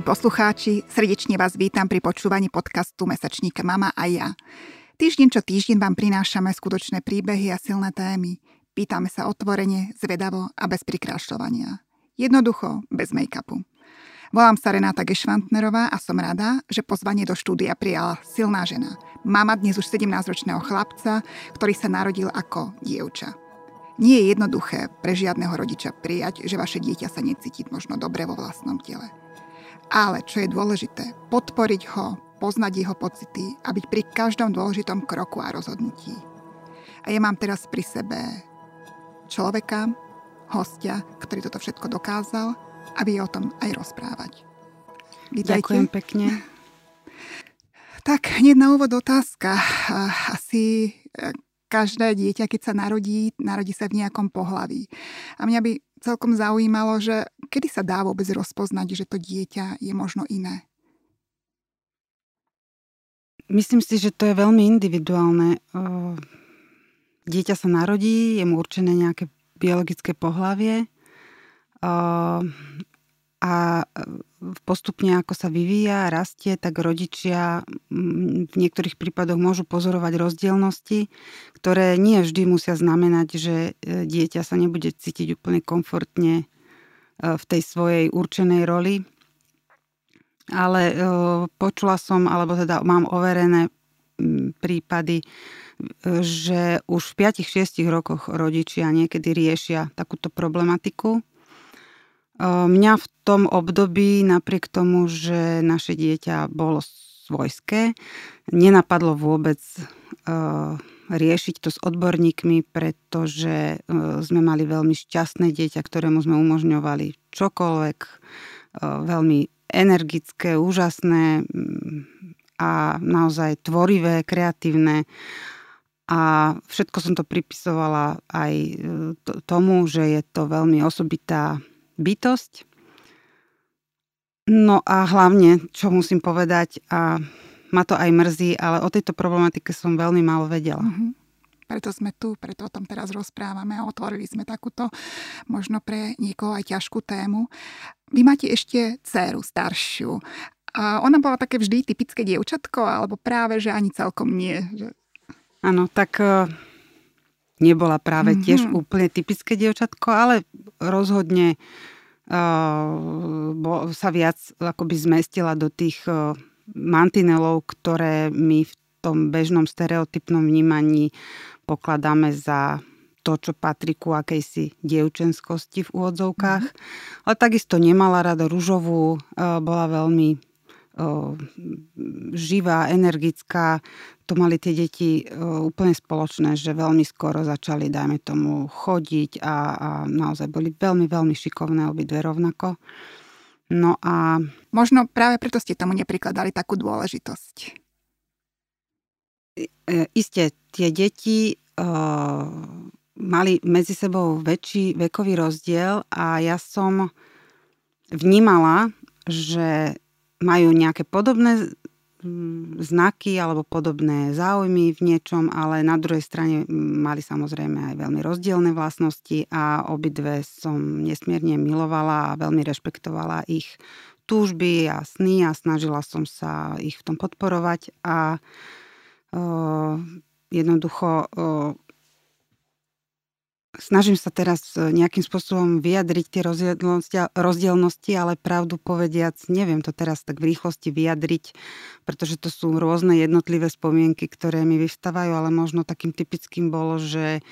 Milí poslucháči, srdečne vás vítam pri počúvaní podcastu Mesačníka Mama a ja. Týždeň čo týždeň vám prinášame skutočné príbehy a silné témy. Pýtame sa otvorene, zvedavo a bez prikrášľovania. Jednoducho, bez make-upu. Volám sa Renáta Gešvantnerová a som rada, že pozvanie do štúdia prijala silná žena. Mama dnes už 17-ročného chlapca, ktorý sa narodil ako dievča. Nie je jednoduché pre žiadneho rodiča prijať, že vaše dieťa sa necíti možno dobre vo vlastnom tele. Ale čo je dôležité, podporiť ho, poznať jeho pocity a byť pri každom dôležitom kroku a rozhodnutí. A ja mám teraz pri sebe človeka, hostia, ktorý toto všetko dokázal a vie o tom aj rozprávať. Vítajte. Ďakujem pekne. Tak, hneď na úvod otázka. Asi každé dieťa, keď sa narodí, narodí sa v nejakom pohlaví. A mňa by celkom zaujímalo, že kedy sa dá vôbec rozpoznať, že to dieťa je možno iné? Myslím si, že to je veľmi individuálne. Dieťa sa narodí, je mu určené nejaké biologické pohlavie a postupne ako sa vyvíja, rastie, tak rodičia v niektorých prípadoch môžu pozorovať rozdielnosti, ktoré nie vždy musia znamenať, že e, dieťa sa nebude cítiť úplne komfortne e, v tej svojej určenej roli. Ale e, počula som, alebo teda mám overené prípady, že už v 5-6 rokoch rodičia niekedy riešia takúto problematiku Mňa v tom období, napriek tomu, že naše dieťa bolo svojské, nenapadlo vôbec riešiť to s odborníkmi, pretože sme mali veľmi šťastné dieťa, ktorému sme umožňovali čokoľvek, veľmi energické, úžasné mm, a naozaj tvorivé, kreatívne. A všetko som to pripisovala aj tomu, že je to veľmi osobitá bytosť. No a hlavne, čo musím povedať, a ma to aj mrzí, ale o tejto problematike som veľmi málo vedela. Mm-hmm. Preto sme tu, preto o tom teraz rozprávame a otvorili sme takúto možno pre niekoho aj ťažkú tému. Vy máte ešte dceru staršiu. A ona bola také vždy typické dievčatko, alebo práve, že ani celkom nie? Áno, tak e, nebola práve mm-hmm. tiež úplne typické dievčatko, ale rozhodne uh, sa viac akoby zmestila do tých uh, mantinelov, ktoré my v tom bežnom stereotypnom vnímaní pokladáme za to, čo patrí ku akejsi dievčenskosti v úvodzovkách. Mm-hmm. Ale takisto nemala rada ružovú, bola veľmi živá, energická. To mali tie deti úplne spoločné, že veľmi skoro začali, dajme tomu, chodiť a, a naozaj boli veľmi, veľmi šikovné obidve rovnako. No a... Možno práve preto ste tomu neprikladali takú dôležitosť. E, isté, tie deti mali medzi sebou väčší vekový rozdiel a ja som vnímala, že majú nejaké podobné mm, znaky alebo podobné záujmy v niečom, ale na druhej strane mali samozrejme aj veľmi rozdielne vlastnosti a obidve som nesmierne milovala a veľmi rešpektovala ich túžby a sny a snažila som sa ich v tom podporovať a o, jednoducho o, Snažím sa teraz e, nejakým spôsobom vyjadriť tie rozdielnosti, ale pravdu povediac, neviem to teraz tak v rýchlosti vyjadriť, pretože to sú rôzne jednotlivé spomienky, ktoré mi vyvstávajú, ale možno takým typickým bolo, že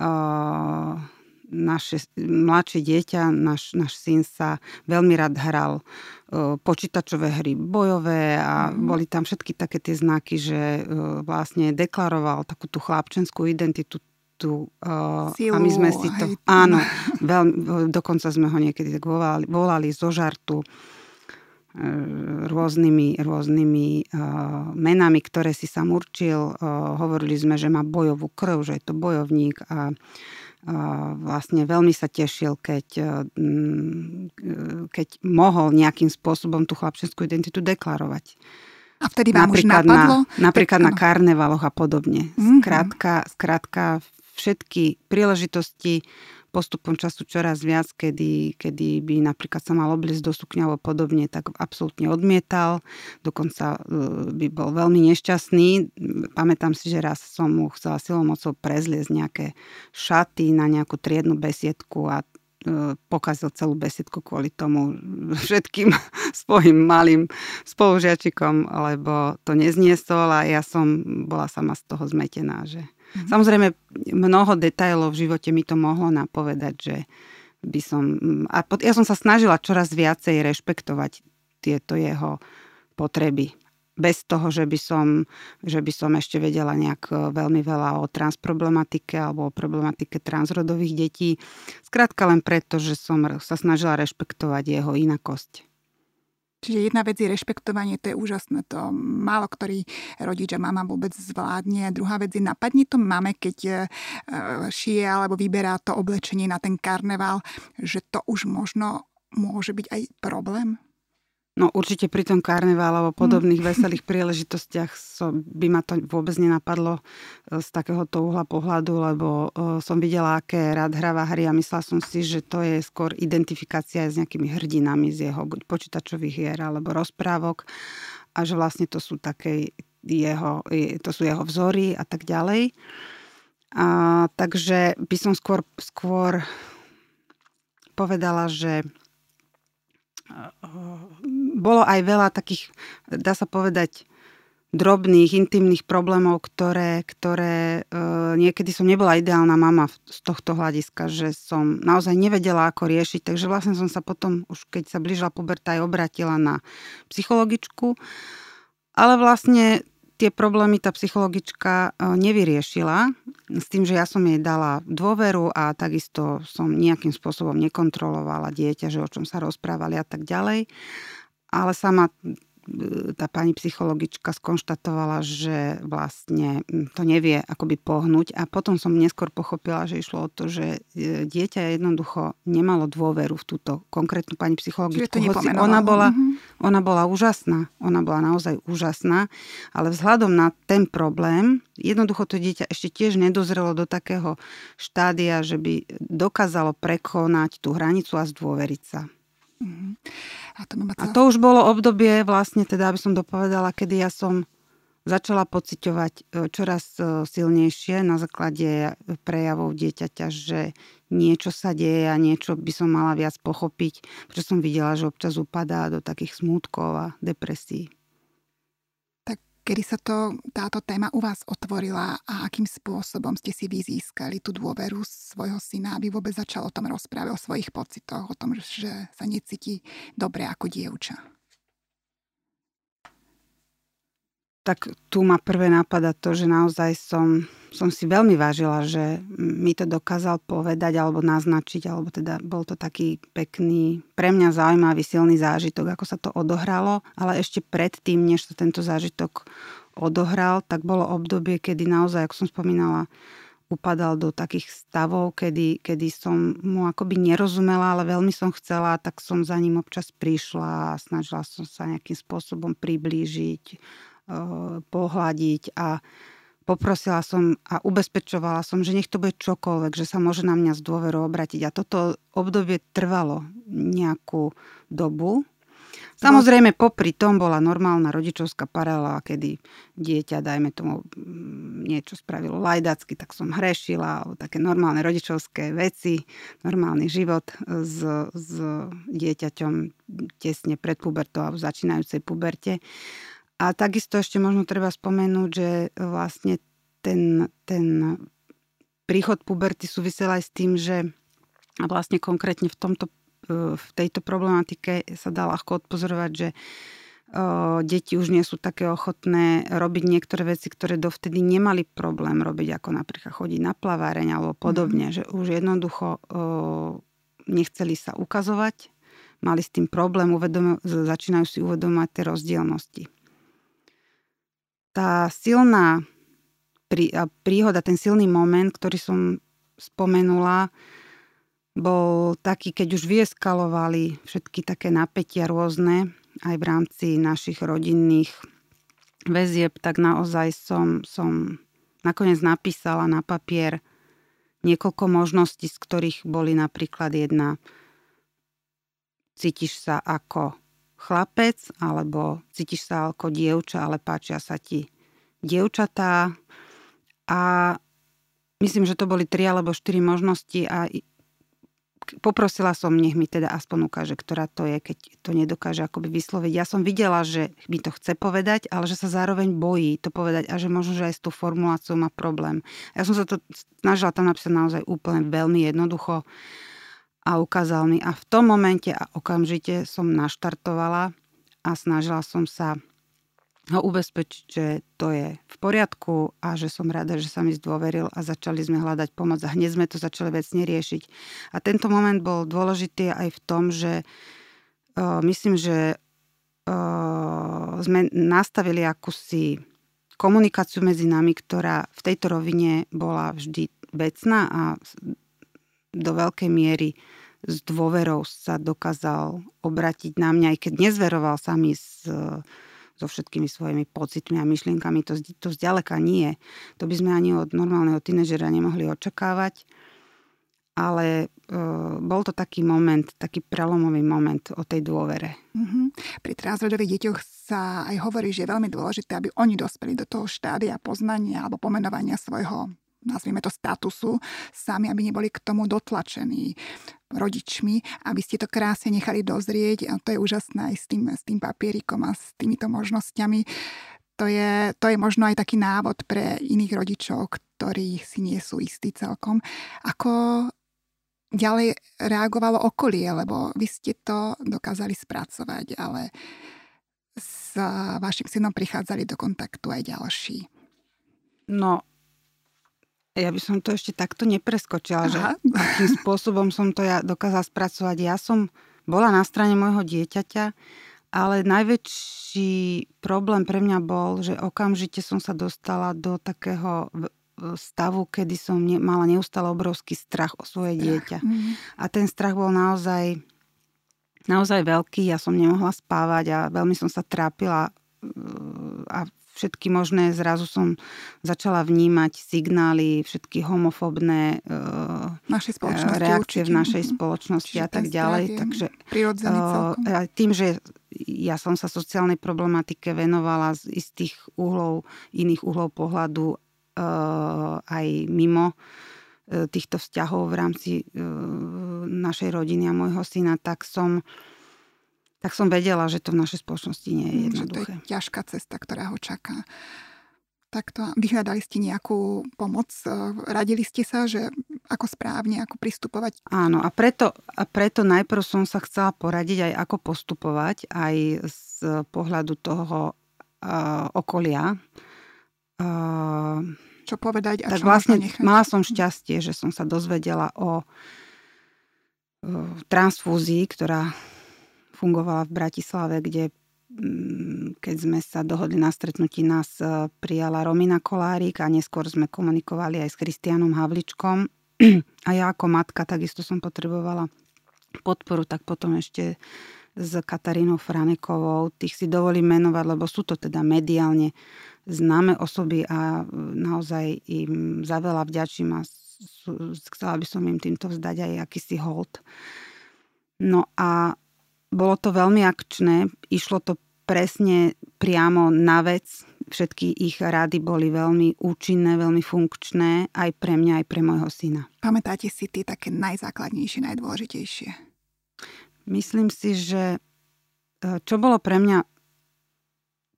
uh, naše mladšie dieťa, náš, náš syn sa veľmi rád hral uh, počítačové hry bojové a mm. boli tam všetky také tie znaky, že uh, vlastne deklaroval takú tú chlapčenskú identitu tú... Uh, Silu, a my sme si to... Hej. Áno, veľ, dokonca sme ho niekedy tak volali, volali zo žartu uh, rôznymi, rôznymi uh, menami, ktoré si sam určil. Uh, hovorili sme, že má bojovú krv, že je to bojovník a uh, vlastne veľmi sa tešil, keď, keď mohol nejakým spôsobom tú chlapčenskú identitu deklarovať. A vtedy vám napríklad už napadlo? Na, napríklad tak, na karnevaloch a podobne. Mm-hmm. Skrátka, skrátka všetky príležitosti postupom času čoraz viac, kedy, kedy by napríklad sa mal obliecť do sukňa alebo podobne, tak absolútne odmietal. Dokonca e, by bol veľmi nešťastný. Pamätám si, že raz som mu chcela silou mocou prezliesť nejaké šaty na nejakú triednu besiedku a e, pokazil celú besiedku kvôli tomu všetkým svojim malým spolužiačikom, lebo to nezniesol a ja som bola sama z toho zmetená, že Mm-hmm. Samozrejme, mnoho detajlov v živote mi to mohlo napovedať, že by som... A ja som sa snažila čoraz viacej rešpektovať tieto jeho potreby. Bez toho, že by som, že by som ešte vedela nejak e, veľmi veľa o transproblematike alebo o problematike transrodových detí. Skrátka len preto, že som sa snažila rešpektovať jeho inakosť. Čiže jedna vec je rešpektovanie, to je úžasné, to málo ktorý rodič a mama vôbec zvládne. Druhá vec je napadne to mame, keď e, šije alebo vyberá to oblečenie na ten karneval, že to už možno môže byť aj problém? No určite pri tom karnevále alebo podobných mm. veselých príležitostiach so, by ma to vôbec nenapadlo e, z takéhoto uhla pohľadu, lebo uh, som videla, aké rád hráva hry a myslela som si, že to je skôr identifikácia s nejakými hrdinami z jeho buď počítačových hier alebo rozprávok a že vlastne to sú také jeho, to sú jeho vzory a tak ďalej. A, takže by som skôr, skôr povedala, že bolo aj veľa takých, dá sa povedať, drobných, intimných problémov, ktoré, ktoré e, niekedy som nebola ideálna mama z tohto hľadiska, že som naozaj nevedela, ako riešiť. Takže vlastne som sa potom, už keď sa blížila puberta, aj obratila na psychologičku. Ale vlastne tie problémy tá psychologička e, nevyriešila s tým, že ja som jej dala dôveru a takisto som nejakým spôsobom nekontrolovala dieťa, že o čom sa rozprávali a tak ďalej. Ale sama tá pani psychologička skonštatovala, že vlastne to nevie akoby pohnúť a potom som neskôr pochopila, že išlo o to, že e, dieťa jednoducho nemalo dôveru v túto konkrétnu pani psychologičku. Hoci ona bola, mm-hmm. ona bola úžasná, ona bola naozaj úžasná, ale vzhľadom na ten problém, jednoducho to dieťa ešte tiež nedozrelo do takého štádia, že by dokázalo prekonať tú hranicu a zdôveriť sa. Mm-hmm. A, to a to už bolo obdobie vlastne, teda aby som dopovedala, kedy ja som začala pociťovať e, čoraz e, silnejšie na základe prejavov dieťaťa, že niečo sa deje a niečo by som mala viac pochopiť, pretože som videla, že občas upadá do takých smútkov a depresí kedy sa to, táto téma u vás otvorila a akým spôsobom ste si vy získali tú dôveru svojho syna, aby vôbec začal o tom rozprávať, o svojich pocitoch, o tom, že sa necíti dobre ako dievča? Tak tu ma prvé napadá to, že naozaj som som si veľmi vážila, že mi to dokázal povedať alebo naznačiť, alebo teda bol to taký pekný, pre mňa zaujímavý, silný zážitok, ako sa to odohralo, ale ešte predtým, než sa tento zážitok odohral, tak bolo obdobie, kedy naozaj, ako som spomínala, upadal do takých stavov, kedy, kedy som mu akoby nerozumela, ale veľmi som chcela, tak som za ním občas prišla a snažila som sa nejakým spôsobom priblížiť, pohľadiť a poprosila som a ubezpečovala som, že nech to bude čokoľvek, že sa môže na mňa z dôveru obratiť. A toto obdobie trvalo nejakú dobu. Samozrejme, popri tom bola normálna rodičovská paralela, kedy dieťa, dajme tomu, mm, niečo spravilo lajdacky, tak som hrešila, alebo také normálne rodičovské veci, normálny život s, s dieťaťom tesne pred pubertou a v začínajúcej puberte. A takisto ešte možno treba spomenúť, že vlastne ten, ten príchod puberty súvisel aj s tým, že vlastne konkrétne v, tomto, e, v tejto problematike sa dá ľahko odpozorovať, že deti už nie sú také ochotné robiť niektoré veci, ktoré dovtedy nemali problém robiť, ako napríklad chodiť na plaváreň alebo podobne, mm. že už jednoducho nechceli sa ukazovať, mali s tým problém, uvedom, začínajú si uvedomať tie rozdielnosti tá silná príhoda, ten silný moment, ktorý som spomenula, bol taký, keď už vyeskalovali všetky také napätia rôzne, aj v rámci našich rodinných väzieb, tak naozaj som, som nakoniec napísala na papier niekoľko možností, z ktorých boli napríklad jedna cítiš sa ako chlapec, alebo cítiš sa ako dievča, ale páčia sa ti dievčatá. A myslím, že to boli tri alebo štyri možnosti a poprosila som, nech mi teda aspoň ukáže, ktorá to je, keď to nedokáže akoby vysloviť. Ja som videla, že mi to chce povedať, ale že sa zároveň bojí to povedať a že možno, že aj s tou formuláciou má problém. Ja som sa to snažila tam napísať naozaj úplne veľmi jednoducho a ukázal mi. A v tom momente a okamžite som naštartovala a snažila som sa ho ubezpečiť, že to je v poriadku a že som rada, že sa mi zdôveril a začali sme hľadať pomoc a hneď sme to začali vecne riešiť. A tento moment bol dôležitý aj v tom, že uh, myslím, že uh, sme nastavili akúsi komunikáciu medzi nami, ktorá v tejto rovine bola vždy vecná a do veľkej miery s dôverou sa dokázal obratiť na mňa, aj keď nezveroval sa s, so všetkými svojimi pocitmi a myšlienkami. To, to zďaleka nie. To by sme ani od normálneho tínežera nemohli očakávať. Ale e, bol to taký moment, taký prelomový moment o tej dôvere. Mm-hmm. Pri trázrodových deťoch sa aj hovorí, že je veľmi dôležité, aby oni dospeli do toho štádia poznania alebo pomenovania svojho nazvime to statusu, sami, aby neboli k tomu dotlačení rodičmi, aby ste to krásne nechali dozrieť a to je úžasné aj s tým, s tým papierikom a s týmito možnosťami. To je, to je možno aj taký návod pre iných rodičov, ktorí si nie sú istí celkom. Ako ďalej reagovalo okolie, lebo vy ste to dokázali spracovať, ale s vašim synom prichádzali do kontaktu aj ďalší. No, ja by som to ešte takto nepreskočila, Aha. že akým spôsobom som to ja dokázala spracovať. Ja som bola na strane môjho dieťaťa, ale najväčší problém pre mňa bol, že okamžite som sa dostala do takého stavu, kedy som ne, mala neustále obrovský strach o svoje dieťa. Mm. A ten strach bol naozaj, naozaj veľký. Ja som nemohla spávať a veľmi som sa trápila a všetky možné, zrazu som začala vnímať signály, všetky homofobné našej spoločnosti, reakcie určite. v našej mhm. spoločnosti Čiže a tak ďalej. Takže uh, tým, že ja som sa sociálnej problematike venovala z istých uhlov, iných uhlov pohľadu uh, aj mimo týchto vzťahov v rámci uh, našej rodiny a môjho syna, tak som tak som vedela, že to v našej spoločnosti nie je mm, jednoduché. Že to je ťažká cesta, ktorá ho čaká. Takto vyhľadali ste nejakú pomoc? E, radili ste sa, že ako správne, ako pristupovať? Áno, a preto, a preto najprv som sa chcela poradiť aj ako postupovať, aj z pohľadu toho uh, okolia. Uh, čo povedať a tak čo vlastne mala som šťastie, že som sa dozvedela o uh, transfúzii, ktorá fungovala v Bratislave, kde mm, keď sme sa dohodli na stretnutí, nás e, prijala Romina Kolárik a neskôr sme komunikovali aj s Kristianom Havličkom. A ja ako matka takisto som potrebovala podporu, tak potom ešte s Katarínou Franekovou. Tých si dovolím menovať, lebo sú to teda mediálne známe osoby a naozaj im za veľa vďačím a chcela by som im týmto vzdať aj akýsi hold. No a bolo to veľmi akčné, išlo to presne priamo na vec. Všetky ich rady boli veľmi účinné, veľmi funkčné aj pre mňa, aj pre môjho syna. Pamätáte si tie také najzákladnejšie, najdôležitejšie? Myslím si, že e, čo bolo pre mňa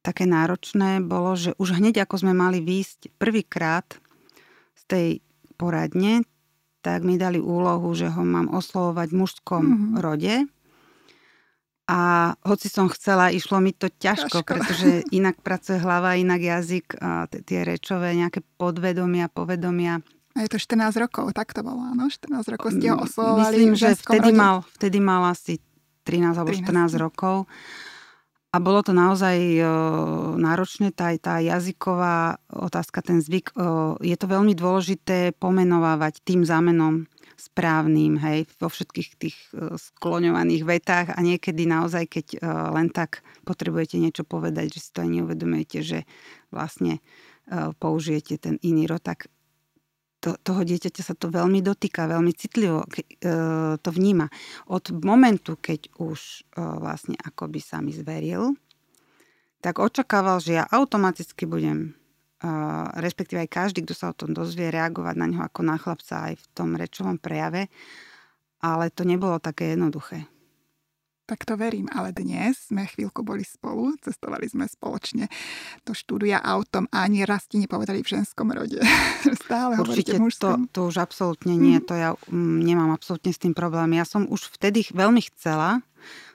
také náročné, bolo, že už hneď ako sme mali výjsť prvýkrát z tej poradne, tak mi dali úlohu, že ho mám oslovovať v mužskom mm-hmm. rode a hoci som chcela, išlo mi to ťažko, ťažko. pretože inak pracuje hlava, inak jazyk, a tie rečové nejaké podvedomia, povedomia. A je to 14 rokov, tak to bolo, áno? 14 rokov ste ho oslovovali Myslím, že vtedy mal, vtedy mal asi 13 alebo 13. 14 rokov. A bolo to naozaj náročné, tá, tá jazyková otázka, ten zvyk. je to veľmi dôležité pomenovávať tým zámenom správnym, hej, vo všetkých tých e, skloňovaných vetách a niekedy naozaj, keď e, len tak potrebujete niečo povedať, že si to aj neuvedomujete, že vlastne e, použijete ten iný rod, tak to, toho dieťaťa sa to veľmi dotýka, veľmi citlivo ke, e, to vníma. Od momentu, keď už e, vlastne akoby sa mi zveril, tak očakával, že ja automaticky budem, respektíve aj každý, kto sa o tom dozvie, reagovať na ňo ako na chlapca aj v tom rečovom prejave. Ale to nebolo také jednoduché tak to verím. Ale dnes sme chvíľku boli spolu, cestovali sme spoločne do štúdia autom a ani raz ti nepovedali v ženskom rode. Stále Určite to, to už absolútne nie. Mm. To ja um, nemám absolútne s tým problém. Ja som už vtedy veľmi chcela,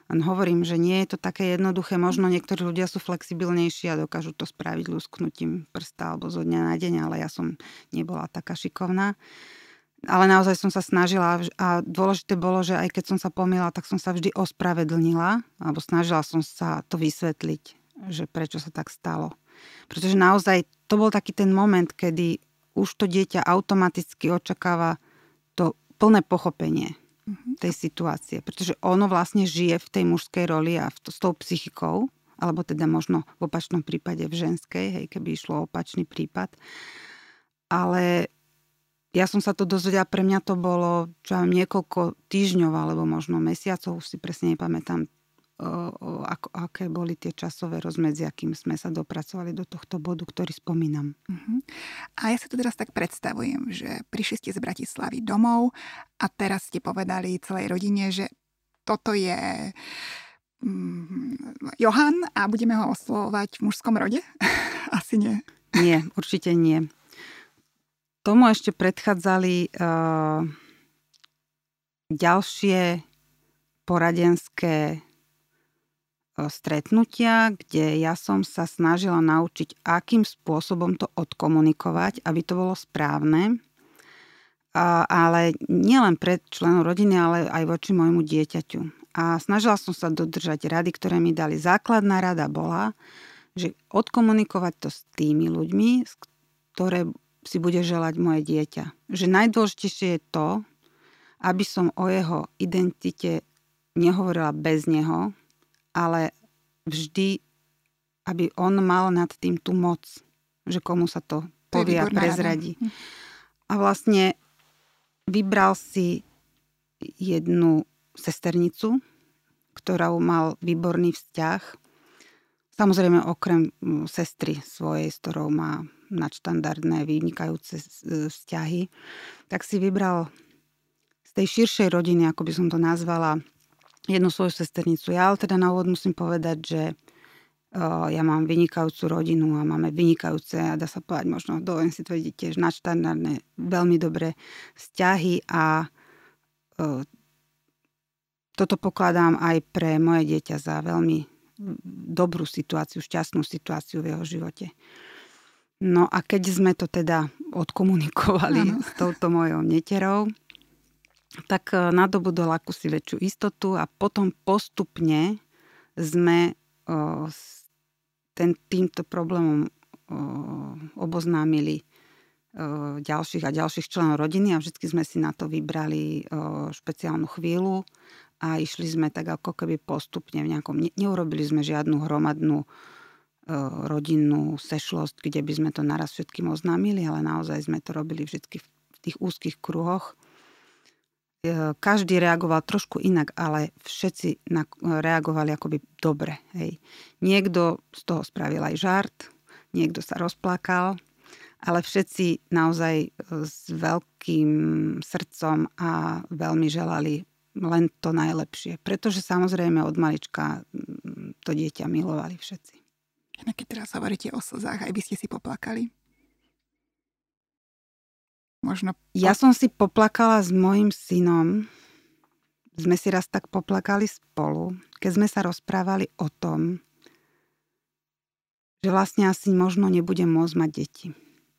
len hovorím, že nie je to také jednoduché. Možno niektorí ľudia sú flexibilnejší a dokážu to spraviť lusknutím prsta alebo zo dňa na deň, ale ja som nebola taká šikovná ale naozaj som sa snažila a dôležité bolo, že aj keď som sa pomýla, tak som sa vždy ospravedlnila alebo snažila som sa to vysvetliť, že prečo sa tak stalo. Pretože naozaj to bol taký ten moment, kedy už to dieťa automaticky očakáva to plné pochopenie. Tej situácie. Pretože ono vlastne žije v tej mužskej roli a v to, s tou psychikou, alebo teda možno v opačnom prípade v ženskej, hej, keby išlo opačný prípad. Ale ja som sa to dozvedela, pre mňa to bolo čo aj niekoľko týždňov alebo možno mesiacov, si presne nepamätám, ako, aké boli tie časové rozmedzi, akým sme sa dopracovali do tohto bodu, ktorý spomínam. Uh-huh. A ja sa to teraz tak predstavujem, že prišli ste z Bratislavy domov a teraz ste povedali celej rodine, že toto je mm, Johan a budeme ho oslovovať v mužskom rode? Asi nie. Nie, určite nie tomu ešte predchádzali uh, ďalšie poradenské stretnutia, kde ja som sa snažila naučiť, akým spôsobom to odkomunikovať, aby to bolo správne. Ale nielen pred členom rodiny, ale aj voči môjmu dieťaťu. A snažila som sa dodržať rady, ktoré mi dali. Základná rada bola, že odkomunikovať to s tými ľuďmi, ktoré si bude želať moje dieťa. Že najdôležitejšie je to, aby som o jeho identite nehovorila bez neho, ale vždy, aby on mal nad tým tú moc, že komu sa to povie a prezradí. Hm. A vlastne vybral si jednu sesternicu, ktorá mal výborný vzťah. Samozrejme okrem sestry svojej, s ktorou má nadštandardné, vynikajúce vzťahy, tak si vybral z tej širšej rodiny, ako by som to nazvala, jednu svoju sesternicu. Ja ale teda na úvod musím povedať, že ja mám vynikajúcu rodinu a máme vynikajúce, a dá sa povedať, možno dovolím si tvrdiť tiež nadštandardné, veľmi dobré vzťahy a toto pokladám aj pre moje dieťa za veľmi dobrú situáciu, šťastnú situáciu v jeho živote. No a keď sme to teda odkomunikovali ano. s touto mojou neterou, tak e, nadobudol akúsi väčšiu istotu a potom postupne sme s ten, týmto problémom o, oboznámili ďalších a ďalších členov rodiny a vždy sme si na to vybrali špeciálnu chvíľu a išli sme tak ako keby postupne v nejakom... Ne, neurobili sme žiadnu hromadnú E, rodinnú sešlosť, kde by sme to naraz všetkým oznámili, ale naozaj sme to robili vždy v tých úzkých kruhoch. E, každý reagoval trošku inak, ale všetci reagovali akoby dobre. Hej. Niekto z toho spravil aj žart, niekto sa rozplakal, ale všetci naozaj s veľkým srdcom a veľmi želali len to najlepšie. Pretože samozrejme od malička to dieťa milovali všetci. Inak keď teraz hovoríte o slzách, aj by ste si poplakali? Možno... Ja som si poplakala s mojim synom. Sme si raz tak poplakali spolu, keď sme sa rozprávali o tom, že vlastne asi možno nebudem môcť mať deti.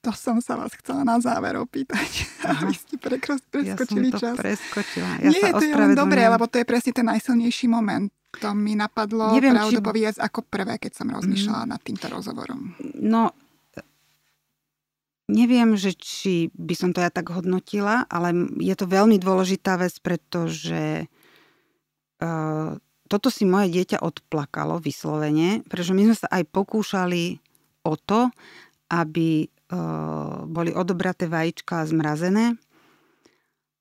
To som sa vás chcela na záver opýtať. Aha. Vy ste preskočili ja som čas. preskočila. Ja Nie, to je len dobré, lebo to je presne ten najsilnejší moment. To mi napadlo Neviem, pravdu či... ako prvé, keď som rozmýšľala mm. nad týmto rozhovorom. No, neviem, že či by som to ja tak hodnotila, ale je to veľmi dôležitá vec, pretože uh, toto si moje dieťa odplakalo vyslovene, pretože my sme sa aj pokúšali o to, aby boli odobraté vajíčka zmrazené,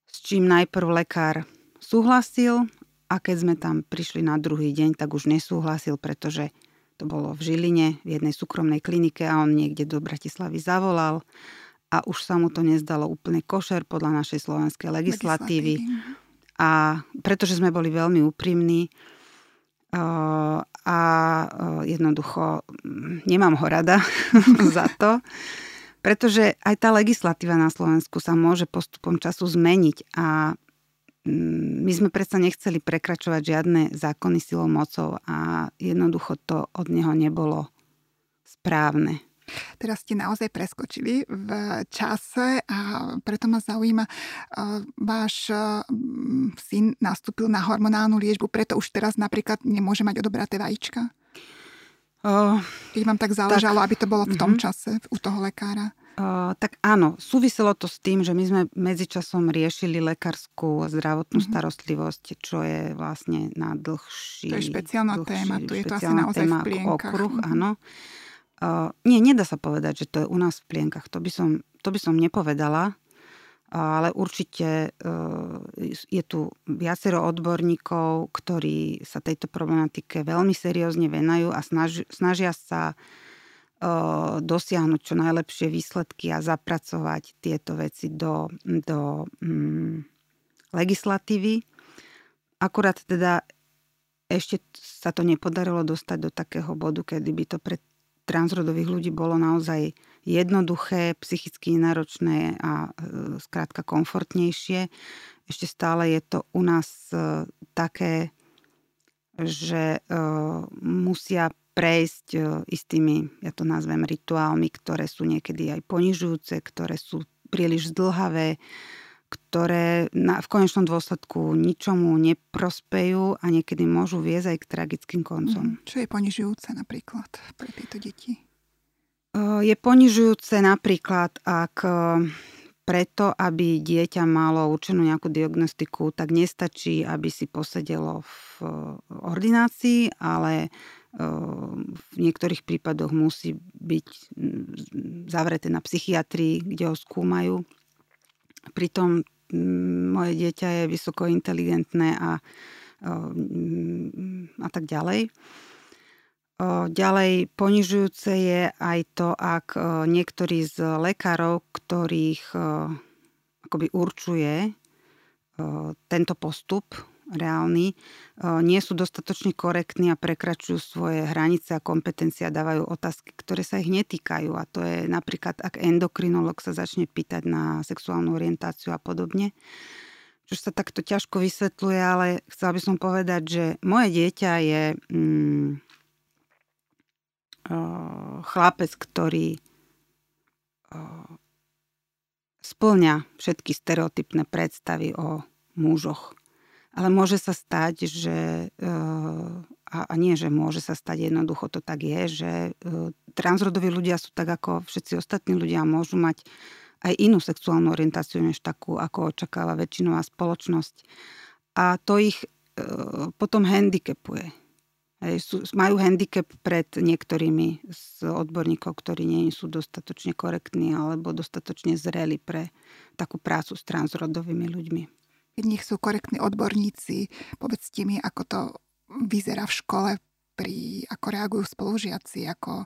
s čím najprv lekár súhlasil a keď sme tam prišli na druhý deň, tak už nesúhlasil, pretože to bolo v Žiline, v jednej súkromnej klinike a on niekde do Bratislavy zavolal a už sa mu to nezdalo úplne košer podľa našej slovenskej legislatívy. legislatívy. A pretože sme boli veľmi úprimní a jednoducho mm, nemám ho rada za to, pretože aj tá legislatíva na Slovensku sa môže postupom času zmeniť a my sme predsa nechceli prekračovať žiadne zákony silou mocov a jednoducho to od neho nebolo správne. Teraz ste naozaj preskočili v čase a preto ma zaujíma, váš syn nastúpil na hormonálnu liežbu, preto už teraz napríklad nemôže mať odobraté vajíčka? Keď vám tak záležalo, tak, aby to bolo v tom uh-huh. čase u toho lekára? Uh, tak áno, súviselo to s tým, že my sme medzičasom riešili lekárskú zdravotnú uh-huh. starostlivosť, čo je vlastne na dlhší... To je špeciálna dlhší, téma, tu je to asi naozaj téma, v plienkach. Okruh, uh-huh. áno. Uh, nie, nedá sa povedať, že to je u nás v plienkach. To by som, to by som nepovedala, ale určite uh, je tu viacero odborníkov, ktorí sa tejto problematike veľmi seriózne venajú a snaž, snažia sa dosiahnuť čo najlepšie výsledky a zapracovať tieto veci do, do um, legislatívy. Akurát teda ešte sa to nepodarilo dostať do takého bodu, kedy by to pred transrodových ľudí bolo naozaj jednoduché, psychicky náročné a e, skrátka komfortnejšie. Ešte stále je to u nás e, také, že e, musia prejsť istými, ja to nazvem rituálmi, ktoré sú niekedy aj ponižujúce, ktoré sú príliš zdlhavé, ktoré na, v konečnom dôsledku ničomu neprospejú a niekedy môžu viesť aj k tragickým koncom. Mm, čo je ponižujúce napríklad pre tieto deti? Je ponižujúce napríklad, ak preto, aby dieťa malo určenú nejakú diagnostiku, tak nestačí, aby si posedelo v ordinácii, ale v niektorých prípadoch musí byť zavreté na psychiatrii, kde ho skúmajú Pritom mm, moje dieťa je vysoko inteligentné a, mm, a tak ďalej. Ďalej ponižujúce je aj to, ak niektorý z lekárov, ktorých akoby určuje tento postup, reálni, e, nie sú dostatočne korektní a prekračujú svoje hranice a kompetencie a dávajú otázky, ktoré sa ich netýkajú. A to je napríklad, ak endokrinolog sa začne pýtať na sexuálnu orientáciu a podobne. Čo sa takto ťažko vysvetľuje, ale chcela by som povedať, že moje dieťa je mm, chlapec, ktorý splňa všetky stereotypné predstavy o mužoch. Ale môže sa stať, že, eh, a nie, že môže sa stať, jednoducho to tak je, že eh, transrodoví ľudia sú tak ako všetci ostatní ľudia môžu mať aj inú sexuálnu orientáciu, než takú, ako očakáva väčšinová spoločnosť. A to ich eh, potom handicapuje. Sú, majú handicap pred niektorými z odborníkov, ktorí nie sú dostatočne korektní alebo dostatočne zreli pre takú prácu s transrodovými ľuďmi nech sú korektní odborníci, povedzte mi, ako to vyzerá v škole, pri, ako reagujú spolužiaci, ako,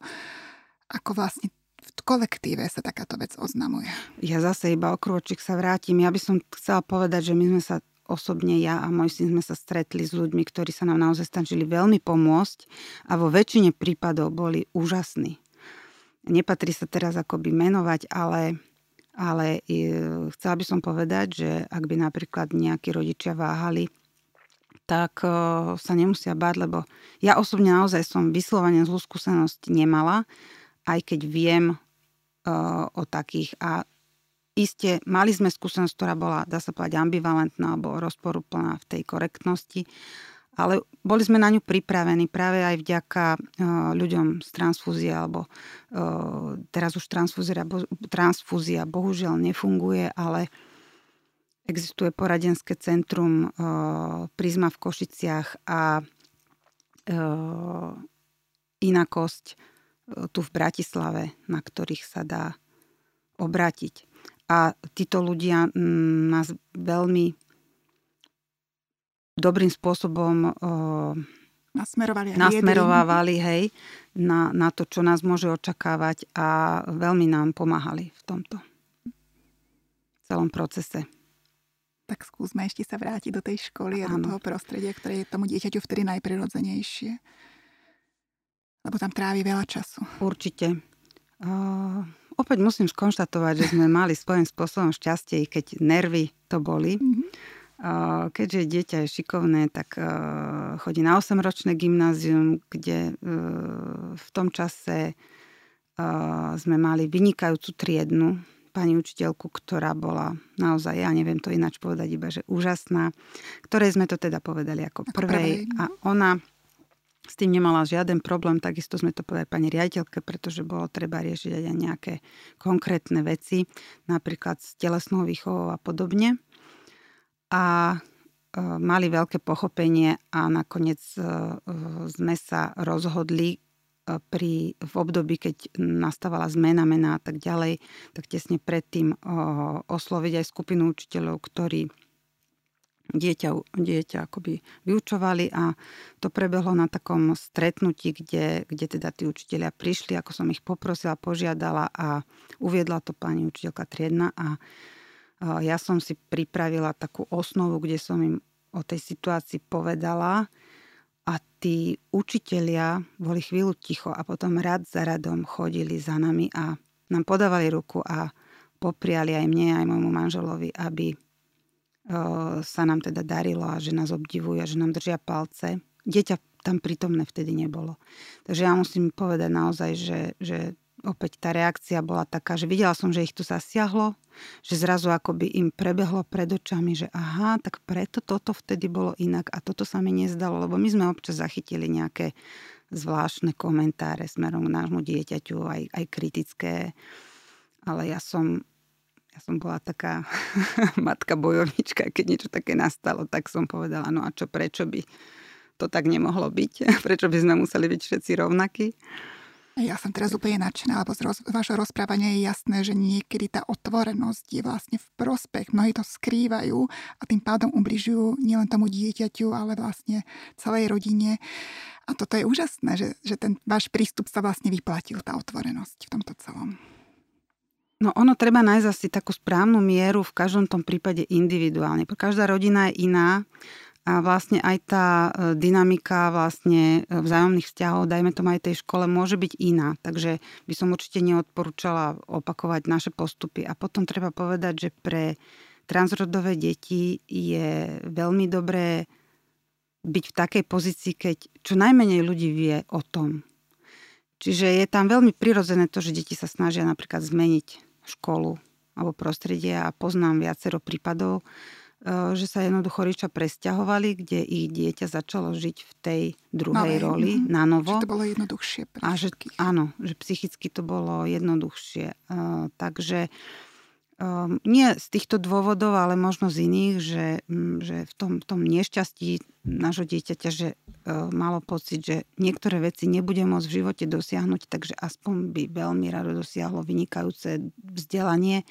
ako vlastne v kolektíve sa takáto vec oznamuje. Ja zase iba o krôčik sa vrátim. Ja by som chcela povedať, že my sme sa osobne ja a môj syn sme sa stretli s ľuďmi, ktorí sa nám naozaj snažili veľmi pomôcť a vo väčšine prípadov boli úžasní. Nepatrí sa teraz akoby menovať, ale ale e, chcela by som povedať, že ak by napríklad nejakí rodičia váhali, tak e, sa nemusia báť, lebo ja osobne naozaj som vyslovene zlú skúsenosť nemala, aj keď viem e, o takých. A iste mali sme skúsenosť, ktorá bola, dá sa povedať, ambivalentná alebo rozporúplná v tej korektnosti, ale boli sme na ňu pripravení práve aj vďaka uh, ľuďom z transfúzie, alebo uh, teraz už transfúzia, transfúzia bohužiaľ nefunguje, ale existuje poradenské centrum uh, Prisma v Košiciach a inakosť tu v Bratislave, na ktorých sa dá obrátiť. A títo ľudia nás veľmi dobrým spôsobom nasmerovali, nasmerovávali hej, na, na to, čo nás môže očakávať a veľmi nám pomáhali v tomto celom procese. Tak skúsme ešte sa vrátiť do tej školy a do toho prostredia, ktoré je tomu dieťaťu vtedy najprirodzenejšie. Lebo tam trávi veľa času. Určite. Uh, opäť musím skonštatovať, že sme mali svojím spôsobom šťastie, keď nervy to boli. Mm-hmm Keďže dieťa je šikovné, tak chodí na 8-ročné gymnázium, kde e, v tom čase sme mali vynikajúcu triednu pani učiteľku, ktorá bola naozaj, ja neviem to ináč povedať, iba že úžasná, ktorej sme to teda povedali ako, ako prvej. prvej. A ona s tým nemala žiaden problém, takisto sme to povedali pani riaditeľke, pretože bolo treba riešiť aj nejaké konkrétne veci, napríklad s telesnou výchovou a podobne a e, mali veľké pochopenie a nakoniec e, sme sa rozhodli e, pri, v období, keď nastávala zmena, mena a tak ďalej, tak tesne predtým osloviť aj skupinu učiteľov, ktorí dieťa, dieťa akoby vyučovali a to prebehlo na takom stretnutí, kde, kde teda tí učiteľia prišli, ako som ich poprosila, požiadala a uviedla to pani učiteľka Triedna a ja som si pripravila takú osnovu, kde som im o tej situácii povedala a tí učitelia boli chvíľu ticho a potom rad za radom chodili za nami a nám podávali ruku a popriali aj mne, aj môjmu manželovi, aby sa nám teda darilo a že nás obdivujú že nám držia palce. Dieťa tam prítomné vtedy nebolo. Takže ja musím povedať naozaj, že, že opäť tá reakcia bola taká, že videla som, že ich tu zasiahlo, že zrazu akoby im prebehlo pred očami, že aha, tak preto toto vtedy bolo inak a toto sa mi nezdalo, lebo my sme občas zachytili nejaké zvláštne komentáre smerom k nášmu dieťaťu, aj, aj kritické, ale ja som, ja som bola taká matka bojovnička, keď niečo také nastalo, tak som povedala, no a čo, prečo by to tak nemohlo byť? Prečo by sme museli byť všetci rovnakí? Ja som teraz úplne nadšená, lebo z roz, vašho rozprávania je jasné, že niekedy tá otvorenosť je vlastne v prospech. Mnohí to skrývajú a tým pádom ubližujú nielen tomu dieťaťu, ale vlastne celej rodine. A toto je úžasné, že, že ten váš prístup sa vlastne vyplatil, tá otvorenosť v tomto celom. No ono treba nájsť asi takú správnu mieru v každom tom prípade individuálne. Každá rodina je iná a vlastne aj tá e, dynamika vlastne e, vzájomných vzťahov, dajme tomu aj tej škole, môže byť iná. Takže by som určite neodporúčala opakovať naše postupy. A potom treba povedať, že pre transrodové deti je veľmi dobré byť v takej pozícii, keď čo najmenej ľudí vie o tom. Čiže je tam veľmi prirodzené to, že deti sa snažia napríklad zmeniť školu alebo prostredie a poznám viacero prípadov, že sa jednoducho riča presťahovali, kde ich dieťa začalo žiť v tej druhej Malej, roli mm, na novo. Že to bolo jednoduchšie pre a že, Áno, že psychicky to bolo jednoduchšie. Uh, takže um, nie z týchto dôvodov, ale možno z iných, že, um, že v tom, tom nešťastí nášho dieťaťa, že uh, malo pocit, že niektoré veci nebude môcť v živote dosiahnuť, takže aspoň by veľmi rado dosiahlo vynikajúce vzdelanie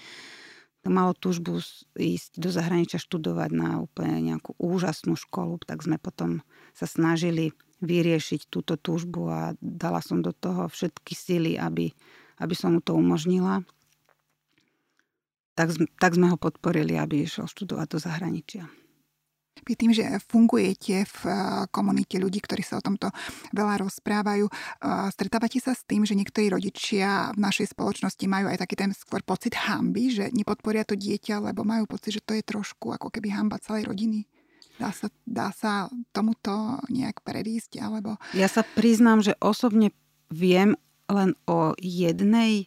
malo túžbu ísť do zahraničia študovať na úplne nejakú úžasnú školu, tak sme potom sa snažili vyriešiť túto túžbu a dala som do toho všetky sily, aby, aby som mu to umožnila. Tak, tak sme ho podporili, aby išiel študovať do zahraničia. Vy tým, že fungujete v eh, komunite ľudí, ktorí sa o tomto veľa rozprávajú, eh, stretávate sa s tým, že niektorí rodičia v našej spoločnosti majú aj taký ten skôr pocit hamby, že nepodporia to dieťa, lebo majú pocit, že to je trošku ako keby hamba celej rodiny? Dá sa, dá sa tomuto nejak predísť? Alebo... Ja sa priznám, že osobne viem len o jednej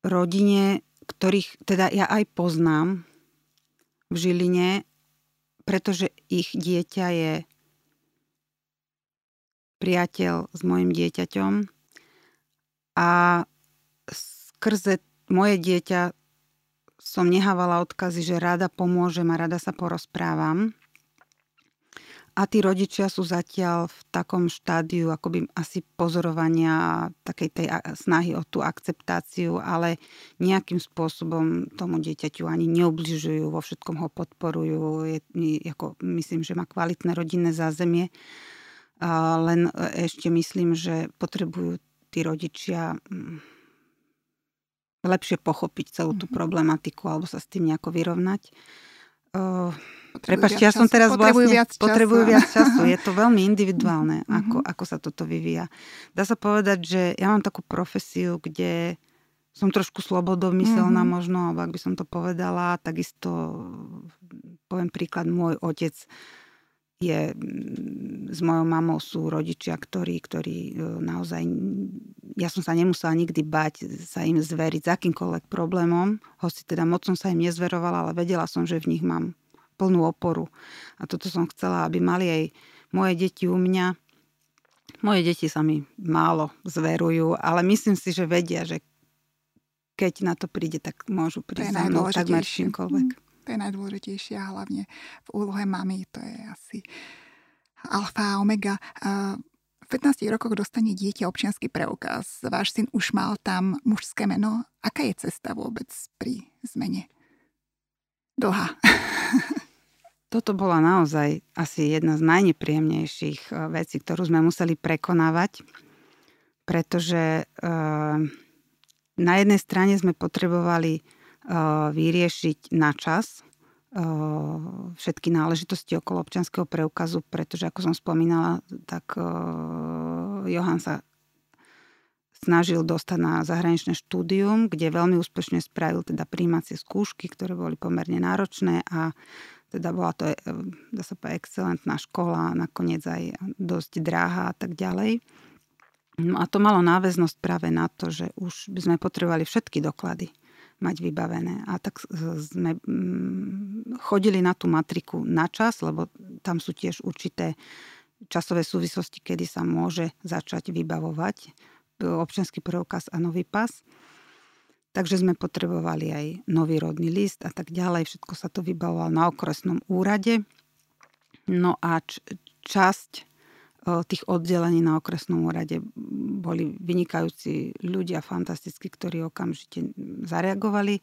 rodine, ktorých teda ja aj poznám v Žiline pretože ich dieťa je priateľ s mojim dieťaťom a skrze moje dieťa som nehávala odkazy, že rada pomôžem a rada sa porozprávam. A tí rodičia sú zatiaľ v takom štádiu akoby asi pozorovania takej tej snahy o tú akceptáciu, ale nejakým spôsobom tomu dieťaťu ani neubližujú, vo všetkom ho podporujú. Je, ako, myslím, že má kvalitné rodinné zázemie. A len ešte myslím, že potrebujú tí rodičia mm, lepšie pochopiť celú tú mhm. problematiku alebo sa s tým nejako vyrovnať. Prepačte, ja som teraz potrebujú vlastne... Viac času. Potrebujú viac času. Je to veľmi individuálne, mm-hmm. ako, ako sa toto vyvíja. Dá sa povedať, že ja mám takú profesiu, kde som trošku slobodomyselná mm-hmm. možno, alebo ak by som to povedala, takisto poviem príklad, môj otec je s mojou mamou sú rodičia, ktorí, ktorí e, naozaj, ja som sa nemusela nikdy bať sa im zveriť s akýmkoľvek problémom, hoci teda moc som sa im nezverovala, ale vedela som, že v nich mám plnú oporu. A toto som chcela, aby mali aj moje deti u mňa. Moje deti sa mi málo zverujú, ale myslím si, že vedia, že keď na to príde, tak môžu prísť za mnou takmer čímkoľvek. Mm, to je najdôležitejšie a hlavne v úlohe mamy to je asi alfa a omega. V 15 rokoch dostane dieťa občianský preukaz. Váš syn už mal tam mužské meno. Aká je cesta vôbec pri zmene? Dlhá. Toto bola naozaj asi jedna z najnepríjemnejších eh, vecí, ktorú sme museli prekonávať, pretože eh, na jednej strane sme potrebovali vyriešiť na čas všetky náležitosti okolo občianského preukazu, pretože ako som spomínala, tak Johan sa snažil dostať na zahraničné štúdium, kde veľmi úspešne spravil teda príjmacie skúšky, ktoré boli pomerne náročné a teda bola to, dá sa povedať, excelentná škola, nakoniec aj dosť dráha a tak ďalej. No a to malo náväznosť práve na to, že už by sme potrebovali všetky doklady mať vybavené. A tak sme mm, chodili na tú matriku na čas, lebo tam sú tiež určité časové súvislosti, kedy sa môže začať vybavovať občianský preukaz a nový pas. Takže sme potrebovali aj nový rodný list a tak ďalej. Všetko sa to vybavovalo na okresnom úrade. No a č- časť tých oddelení na okresnom úrade boli vynikajúci ľudia, fantastickí, ktorí okamžite zareagovali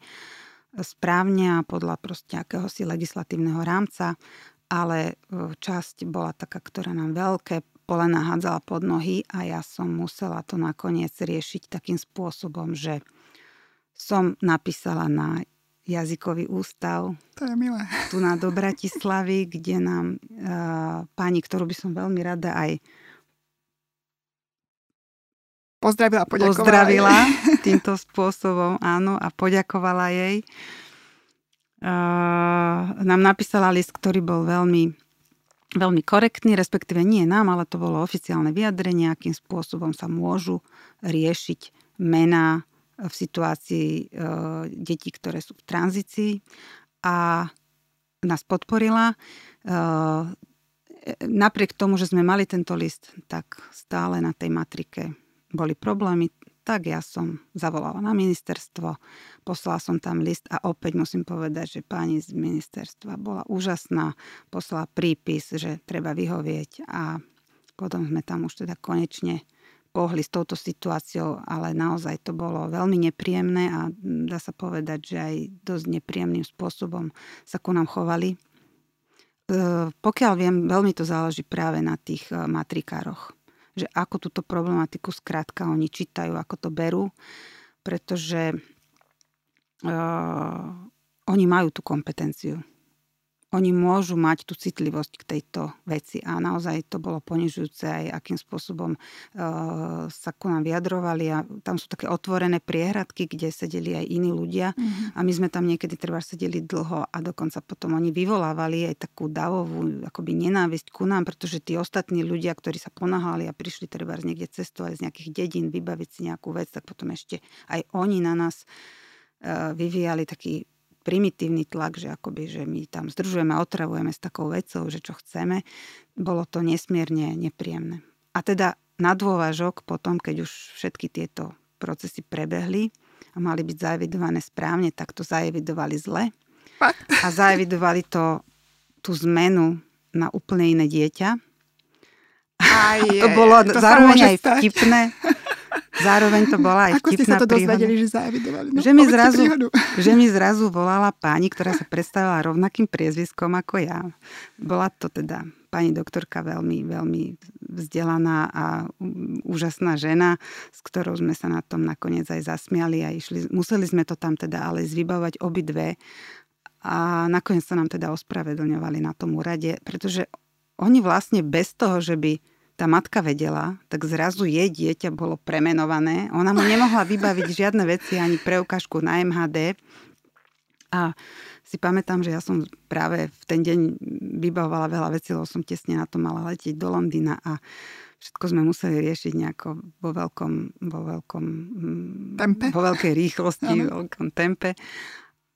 správne a podľa proste akéhosi legislatívneho rámca, ale časť bola taká, ktorá nám veľké polena hádzala pod nohy a ja som musela to nakoniec riešiť takým spôsobom, že som napísala na jazykový ústav. To je milé. Tu na do Bratislavy, kde nám uh, pani, ktorú by som veľmi rada aj pozdravila, poďakovala pozdravila jej. týmto spôsobom, áno, a poďakovala jej. Uh, nám napísala list, ktorý bol veľmi veľmi korektný, respektíve nie nám, ale to bolo oficiálne vyjadrenie, akým spôsobom sa môžu riešiť mená v situácii e, detí, ktoré sú v tranzícii a nás podporila. E, napriek tomu, že sme mali tento list, tak stále na tej matrike boli problémy, tak ja som zavolala na ministerstvo, poslala som tam list a opäť musím povedať, že pani z ministerstva bola úžasná, poslala prípis, že treba vyhovieť a potom sme tam už teda konečne pohli s touto situáciou, ale naozaj to bolo veľmi nepríjemné a dá sa povedať, že aj dosť nepríjemným spôsobom sa ku nám chovali. E, pokiaľ viem, veľmi to záleží práve na tých e, matrikároch. Že ako túto problematiku skrátka oni čítajú, ako to berú, pretože uh, oni majú tú kompetenciu oni môžu mať tú citlivosť k tejto veci. A naozaj to bolo ponižujúce aj akým spôsobom uh, sa ku nám vyjadrovali. A tam sú také otvorené priehradky, kde sedeli aj iní ľudia. Mm-hmm. A my sme tam niekedy treba sedeli dlho a dokonca potom oni vyvolávali aj takú davovú akoby nenávisť ku nám, pretože tí ostatní ľudia, ktorí sa ponáhali a prišli treba z niekde cestovať z nejakých dedín, vybaviť si nejakú vec, tak potom ešte aj oni na nás vyvíjali taký primitívny tlak, že akoby, že my tam združujeme a otravujeme s takou vecou, že čo chceme, bolo to nesmierne nepríjemné. A teda na dôvažok potom, keď už všetky tieto procesy prebehli a mali byť zaevidované správne, tak to zaevidovali zle. A zaevidovali to tú zmenu na úplne iné dieťa. Aj, to bolo to zároveň aj vtipné. Zároveň to bola aj Ako ste sa to príhoda. dozvedeli, že zaevidovali? No, že, mi zrazu, že mi zrazu volala pani, ktorá sa predstavila rovnakým priezviskom ako ja. Bola to teda pani doktorka veľmi, veľmi vzdelaná a úžasná žena, s ktorou sme sa na tom nakoniec aj zasmiali a išli, museli sme to tam teda ale zvybavovať obidve a nakoniec sa nám teda ospravedlňovali na tom úrade, pretože oni vlastne bez toho, že by tá matka vedela, tak zrazu jej dieťa bolo premenované. Ona mu nemohla vybaviť žiadne veci, ani preukážku na MHD. A si pamätám, že ja som práve v ten deň vybavovala veľa vecí, lebo som tesne na to mala letieť do Londýna a všetko sme museli riešiť nejako vo veľkom, vo veľkom tempe? vo veľkej rýchlosti, vo veľkom tempe.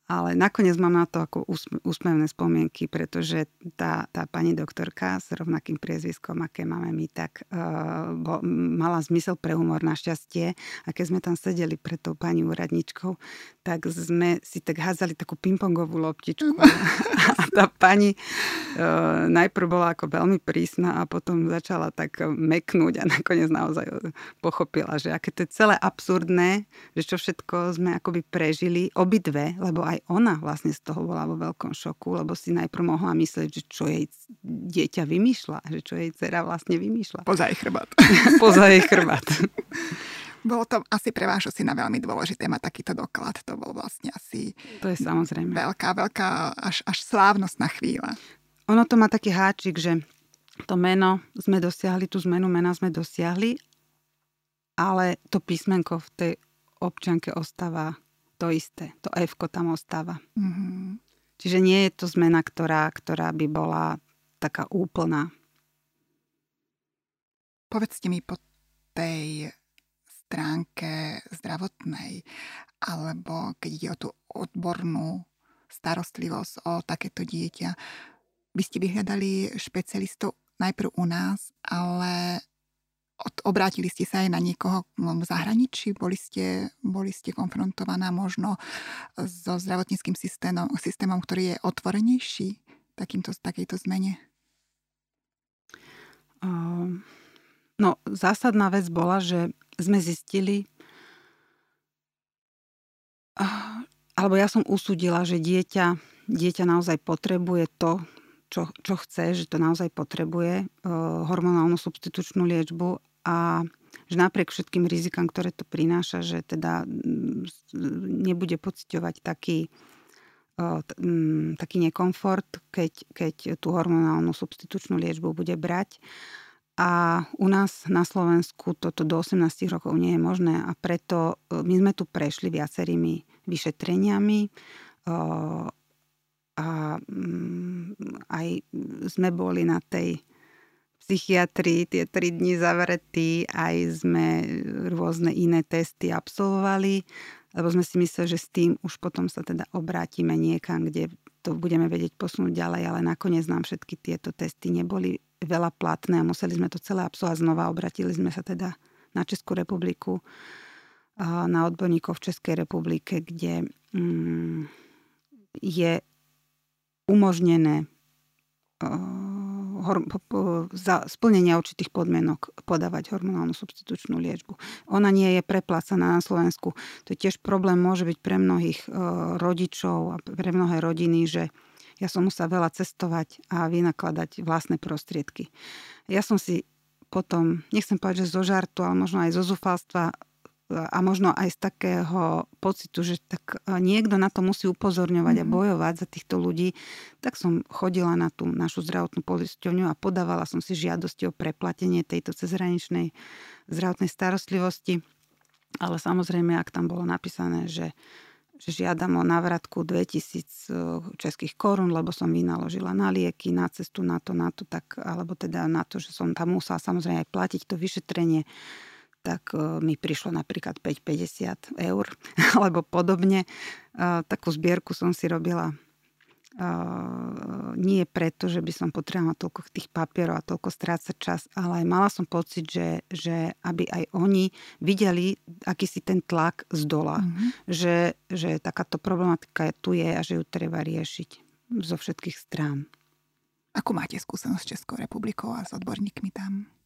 Ale nakoniec mám na to ako úsmevné spomienky, pretože tá, tá pani doktorka s rovnakým priezviskom, aké máme my, tak uh, bo, mala zmysel pre humor našťastie. A keď sme tam sedeli pred tou pani úradničkou, tak sme si tak házali takú pingpongovú loptičku. A tá pani uh, najprv bola ako veľmi prísna a potom začala tak meknúť a nakoniec naozaj pochopila, že aké to je celé absurdné, že čo všetko sme akoby prežili, obidve, lebo aj aj ona vlastne z toho bola vo veľkom šoku, lebo si najprv mohla myslieť, že čo jej dieťa vymýšľa, že čo jej dcera vlastne vymýšľa. Poza jej chrbát. Poza jej chrbát. Bolo to asi pre vášho syna veľmi dôležité mať takýto doklad. To bol vlastne asi... To je samozrejme. Veľká, veľká, až, až slávnostná chvíľa. Ono to má taký háčik, že to meno sme dosiahli, tú zmenu mena sme dosiahli, ale to písmenko v tej občanke ostáva to isté. To f tam ostáva. Mm-hmm. Čiže nie je to zmena, ktorá, ktorá by bola taká úplná. Povedzte mi po tej stránke zdravotnej, alebo keď ide o tú odbornú starostlivosť o takéto dieťa, by ste vyhľadali špecialistov najprv u nás, ale obrátili ste sa aj na niekoho v zahraničí? Boli ste, boli ste konfrontovaná možno so zdravotníckým systémom, systémom ktorý je otvorenejší takýmto, takejto zmene? Uh, no, zásadná vec bola, že sme zistili, uh, alebo ja som usúdila, že dieťa, dieťa naozaj potrebuje to, čo, čo chce, že to naozaj potrebuje, uh, hormonálnu substitučnú liečbu a že napriek všetkým rizikám, ktoré to prináša, že teda mm, nebude pociťovať taký, mm, taký nekomfort, keď, keď tú hormonálnu substitučnú liečbu bude brať. A u nás na Slovensku toto do 18 rokov nie je možné a preto e, my sme tu prešli viacerými vyšetreniami a mm, aj sme boli na tej psychiatrii tie tri dni zavretí, aj sme rôzne iné testy absolvovali, lebo sme si mysleli, že s tým už potom sa teda obrátime niekam, kde to budeme vedieť posunúť ďalej, ale nakoniec nám všetky tieto testy neboli veľa platné a museli sme to celé absolvovať znova. Obratili sme sa teda na Českú republiku, na odborníkov v Českej republike, kde mm, je umožnené za splnenia určitých podmienok podávať hormonálnu substitučnú liečbu. Ona nie je preplácaná na Slovensku. To je tiež problém, môže byť pre mnohých e, rodičov a pre mnohé rodiny, že ja som musela veľa cestovať a vynakladať vlastné prostriedky. Ja som si potom, nechcem povedať, že zo žartu, ale možno aj zo zúfalstva a možno aj z takého pocitu, že tak niekto na to musí upozorňovať mm-hmm. a mhm. bojovať za týchto ľudí, tak som chodila na tú našu zdravotnú poisťovňu a podávala som si žiadosti o preplatenie tejto cezhraničnej zdravotnej starostlivosti. Ale samozrejme, ak tam bolo napísané, že, že žiadam o návratku 2000 českých korún, lebo som vynaložila na lieky, na cestu, na to, na to, tak, alebo teda na to, že som tam musela samozrejme aj platiť to vyšetrenie, tak e, mi prišlo napríklad 5,50 eur alebo podobne. E, takú zbierku som si robila e, nie preto, že by som potrebovala toľko tých papierov a toľko strácať čas, ale aj mala som pocit, že, že aby aj oni videli, aký si ten tlak z dola. Mm-hmm. Že, že takáto problematika tu je a že ju treba riešiť zo všetkých strán. Ako máte skúsenosť s Českou republikou a s odborníkmi tam?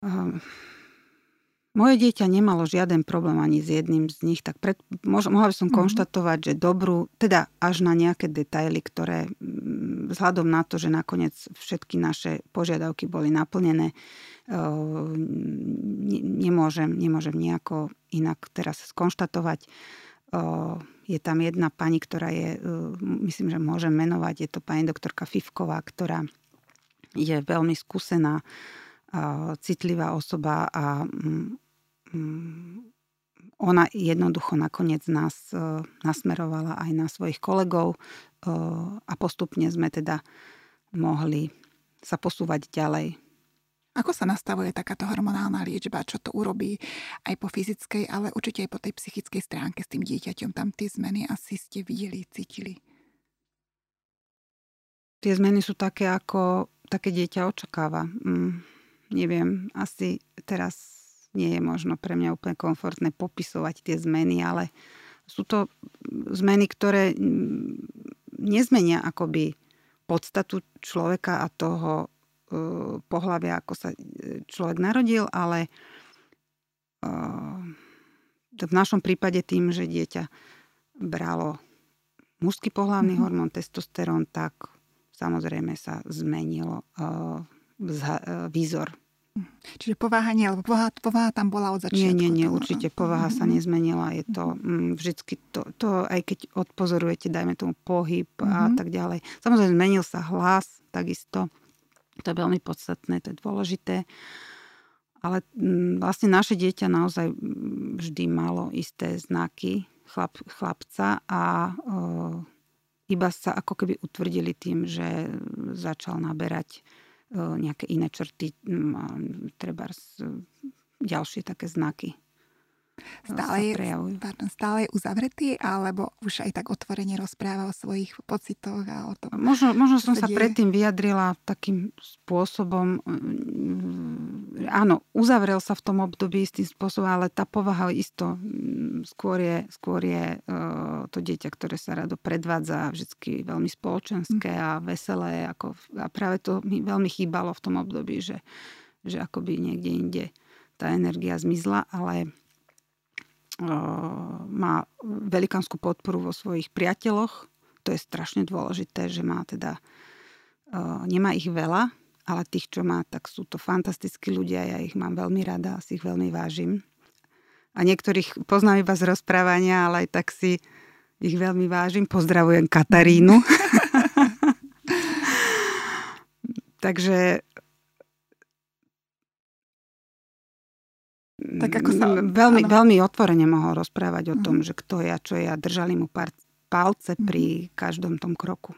Uh, moje dieťa nemalo žiaden problém ani s jedným z nich, tak pred, mož, mohla by som mm-hmm. konštatovať, že dobrú, teda až na nejaké detaily, ktoré mm, vzhľadom na to, že nakoniec všetky naše požiadavky boli naplnené, nemôžem, nemôžem nejako inak teraz skonštatovať. Je tam jedna pani, ktorá je, myslím, že môžem menovať, je to pani doktorka Fivková, ktorá je veľmi skúsená citlivá osoba a mm, mm, ona jednoducho nakoniec nás e, nasmerovala aj na svojich kolegov e, a postupne sme teda mohli sa posúvať ďalej. Ako sa nastavuje takáto hormonálna liečba? Čo to urobí aj po fyzickej, ale určite aj po tej psychickej stránke s tým dieťaťom? Tam tie zmeny asi ste videli, cítili. Tie zmeny sú také, ako také dieťa očakáva. Mm neviem, asi teraz nie je možno pre mňa úplne komfortné popisovať tie zmeny, ale sú to zmeny, ktoré nezmenia akoby podstatu človeka a toho e, pohľavia, ako sa e, človek narodil, ale e, v našom prípade tým, že dieťa bralo mužský pohľavný mm-hmm. hormón testosterón, tak samozrejme sa zmenilo výzor Čiže pováha nie, lebo pováha, pováha tam bola od začiatku. Nie, nie, nie, určite pováha mm-hmm. sa nezmenila. Je to mm, vždycky, to, to, aj keď odpozorujete, dajme tomu pohyb mm-hmm. a tak ďalej. Samozrejme, zmenil sa hlas, takisto. To je veľmi podstatné, to je dôležité. Ale mm, vlastne naše dieťa naozaj mm, vždy malo isté znaky chlap, chlapca a o, iba sa ako keby utvrdili tým, že začal naberať nejaké iné črty, treba ďalšie také znaky. Stále je, pardon, stále je uzavretý, alebo už aj tak otvorene rozpráva o svojich pocitoch a o tom? Možno, možno som sa predtým vyjadrila takým spôsobom, mm, áno, uzavrel sa v tom období istým spôsobom, ale tá povaha isto mm, skôr je, skôr je to dieťa, ktoré sa rado predvádza, vždy veľmi spoločenské mm. a veselé. Ako, a práve to mi veľmi chýbalo v tom období, že, že akoby niekde inde tá energia zmizla, ale má velikánsku podporu vo svojich priateľoch. To je strašne dôležité, že má teda, nemá ich veľa, ale tých, čo má, tak sú to fantastickí ľudia. Ja ich mám veľmi rada, si ich veľmi vážim. A niektorých poznám iba z rozprávania, ale aj tak si ich veľmi vážim. Pozdravujem Katarínu. Takže tak ako sa... Veľmi, veľmi otvorene mohol rozprávať o tom, uh-huh. že kto ja, čo ja. Držali mu pár, palce uh-huh. pri každom tom kroku.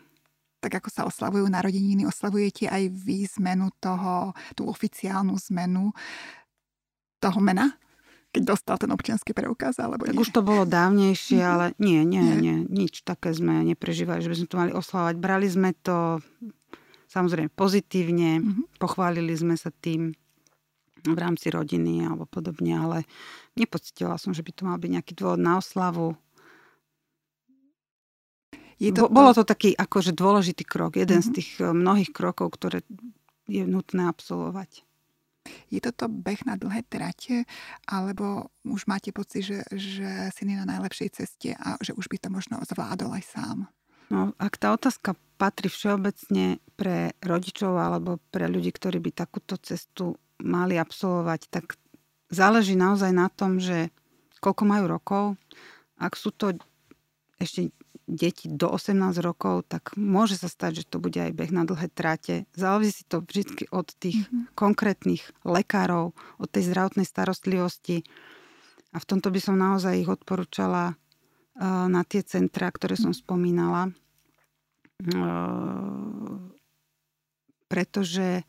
Tak ako sa oslavujú narodeniny, oslavujete aj vy zmenu toho, tú oficiálnu zmenu toho mena? keď dostal ten občianský preukaz, alebo Tak nie? už to bolo dávnejšie, uh-huh. ale nie, nie, nie, nič také sme neprežívali, že by sme to mali oslavovať. Brali sme to samozrejme pozitívne, uh-huh. pochválili sme sa tým v rámci rodiny alebo podobne, ale nepocitila som, že by to mal byť nejaký dôvod na oslavu. Je to Bolo to taký akože dôležitý krok, jeden mm-hmm. z mhm. tých eh, mnohých krokov, ktoré je nutné absolvovať. Je toto beh na dlhé trate, alebo už máte pocit, že, že si na najlepšej ceste a že už by to možno zvládol aj sám? No, ak tá otázka patrí všeobecne pre rodičov alebo pre ľudí, ktorí by takúto cestu mali absolvovať, tak záleží naozaj na tom, že koľko majú rokov. Ak sú to ešte deti do 18 rokov, tak môže sa stať, že to bude aj beh na dlhé tráte. Záleží to vždy od tých mm-hmm. konkrétnych lekárov, od tej zdravotnej starostlivosti. A v tomto by som naozaj ich odporúčala na tie centra, ktoré som spomínala. Pretože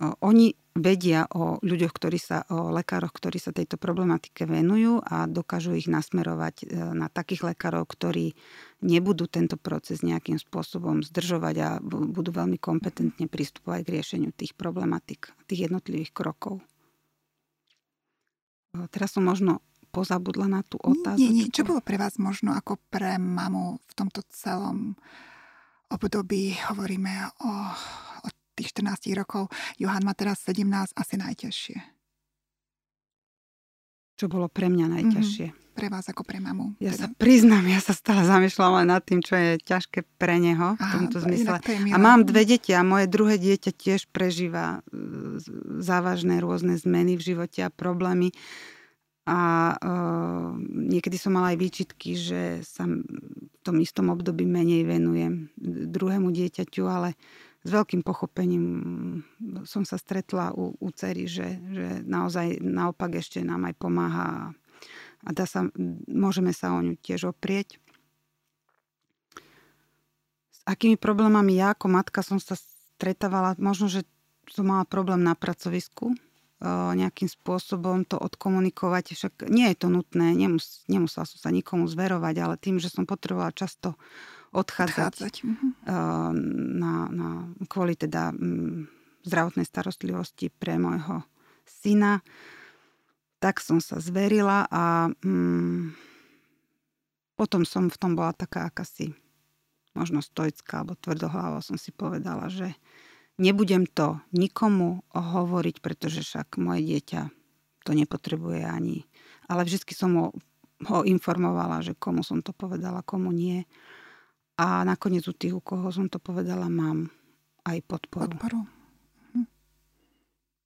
oni vedia o ľuďoch, ktorí sa, o lekároch, ktorí sa tejto problematike venujú a dokážu ich nasmerovať e, na takých lekárov, ktorí nebudú tento proces nejakým spôsobom zdržovať a budú veľmi kompetentne pristupovať k riešeniu tých problematik, tých jednotlivých krokov. E, teraz som možno pozabudla na tú otázku. Nie, nie. Čo bolo pre vás možno ako pre mamu v tomto celom období, hovoríme o, o tých 14 rokov. Johan má teraz 17, asi najťažšie. Čo bolo pre mňa najťažšie? Mm-hmm pre vás ako pre mamu? Ja teda? sa priznám, ja sa stále zamýšľam aj nad tým, čo je ťažké pre neho v tomto zmysle. A mám dve deti a moje druhé dieťa tiež prežíva e, závažné rôzne zmeny v živote a problémy. A uh, niekedy som mala aj výčitky, že sa v tom istom období menej venujem druhému dieťaťu, ale s veľkým pochopením som sa stretla u, u cery, že, že naozaj naopak ešte nám aj pomáha a dá sa, môžeme sa o ňu tiež oprieť. S akými problémami ja ako matka som sa stretávala, možno, že som mala problém na pracovisku, nejakým spôsobom to odkomunikovať. Však nie je to nutné, nemus, nemusela som sa nikomu zverovať, ale tým, že som potrebovala často odchádzať, odchádzať. Mhm. Na, na, kvôli teda zdravotnej starostlivosti pre môjho syna, tak som sa zverila a mm, potom som v tom bola taká akási možno stoická alebo tvrdohlava som si povedala, že nebudem to nikomu hovoriť, pretože však moje dieťa to nepotrebuje ani. Ale vždy som ho, ho informovala, že komu som to povedala, komu nie. A nakoniec u tých, u koho som to povedala, mám aj podporu. Podporu.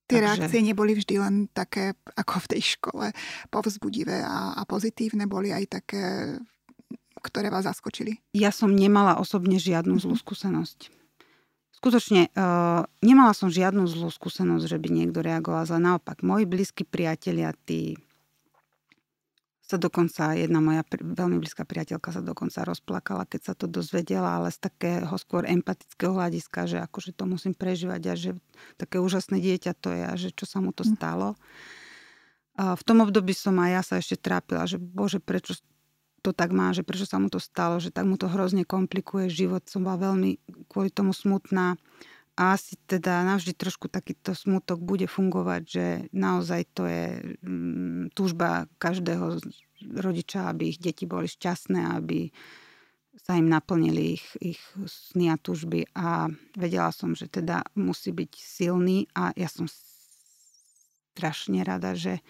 Tie Takže... reakcie neboli vždy len také, ako v tej škole, povzbudivé a, a pozitívne, boli aj také, ktoré vás zaskočili? Ja som nemala osobne žiadnu zlú mhm. skúsenosť. Skutočne, uh, nemala som žiadnu zlú skúsenosť, že by niekto reagoval zle. Naopak, moji blízki priatelia, tí sa dokonca, jedna moja veľmi blízka priateľka sa dokonca rozplakala, keď sa to dozvedela, ale z takého skôr empatického hľadiska, že akože to musím prežívať a že také úžasné dieťa to je a že čo sa mu to hm. stalo. A v tom období som aj ja sa ešte trápila, že bože, prečo to tak má, že prečo sa mu to stalo, že tak mu to hrozne komplikuje život. Som bola veľmi kvôli tomu smutná a asi teda navždy trošku takýto smutok bude fungovať, že naozaj to je mm, túžba každého rodiča, aby ich deti boli šťastné, aby sa im naplnili ich, ich sny a túžby. A vedela som, že teda musí byť silný a ja som strašne rada, že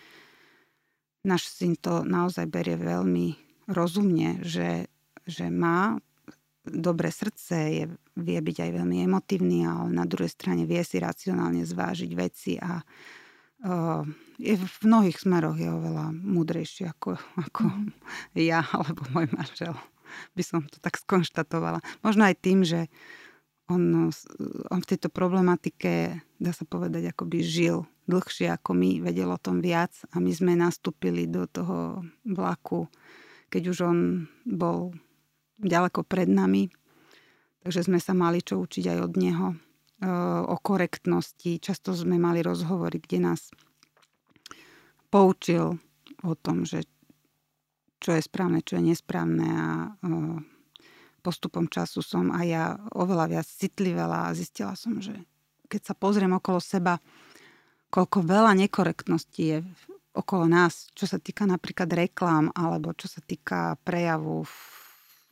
náš syn to naozaj berie veľmi rozumne, že, že má dobré srdce, je, vie byť aj veľmi emotívny, ale na druhej strane vie si racionálne zvážiť veci a uh, je v mnohých smeroch je oveľa múdrejší ako, ako mm. ja alebo môj manžel. By som to tak skonštatovala. Možno aj tým, že on, on v tejto problematike, dá sa povedať, akoby žil dlhšie ako my, vedel o tom viac a my sme nastúpili do toho vlaku, keď už on bol ďaleko pred nami, takže sme sa mali čo učiť aj od neho e, o korektnosti. Často sme mali rozhovory, kde nás poučil o tom, že čo je správne, čo je nesprávne a e, postupom času som aj ja oveľa viac citlivela a zistila som, že keď sa pozriem okolo seba, koľko veľa nekorektnosti je okolo nás, čo sa týka napríklad reklám alebo čo sa týka prejavu v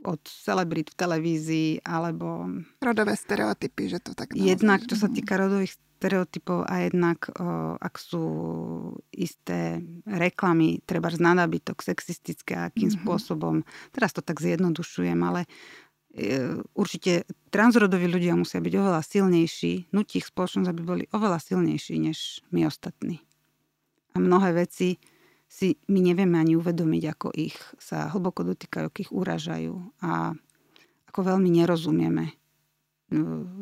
od celebrit v televízii, alebo... Rodové stereotypy, že to tak naozaj... Jednak, čo sa týka rodových stereotypov a jednak, o, ak sú isté reklamy, treba z nábytok sexistické, akým mm-hmm. spôsobom, teraz to tak zjednodušujem, ale e, určite transrodoví ľudia musia byť oveľa silnejší, nutí ich spoločnosť, aby boli oveľa silnejší než my ostatní. A mnohé veci si my nevieme ani uvedomiť, ako ich sa hlboko dotýkajú, ako ich uražajú a ako veľmi nerozumieme e,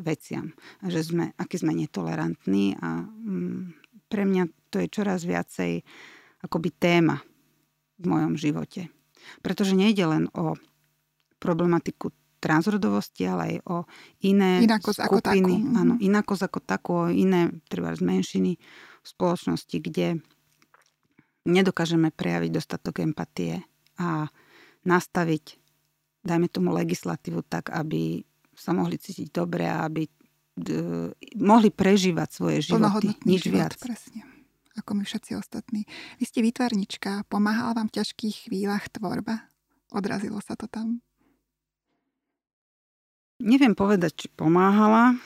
veciam. A že sme, aký sme netolerantní a mm, pre mňa to je čoraz viacej akoby téma v mojom živote. Pretože nejde len o problematiku transrodovosti, ale aj o iné inakosť skupiny. Ako takú. Mhm. Áno, inakosť ako takú, o iné treba z menšiny v spoločnosti, kde nedokážeme prejaviť dostatok empatie a nastaviť, dajme tomu legislatívu tak, aby sa mohli cítiť dobre a aby d- mohli prežívať svoje životy. Nič život, viac. Presne ako my všetci ostatní. Vy ste výtvarnička, pomáhala vám v ťažkých chvíľach tvorba? Odrazilo sa to tam? Neviem povedať, či pomáhala,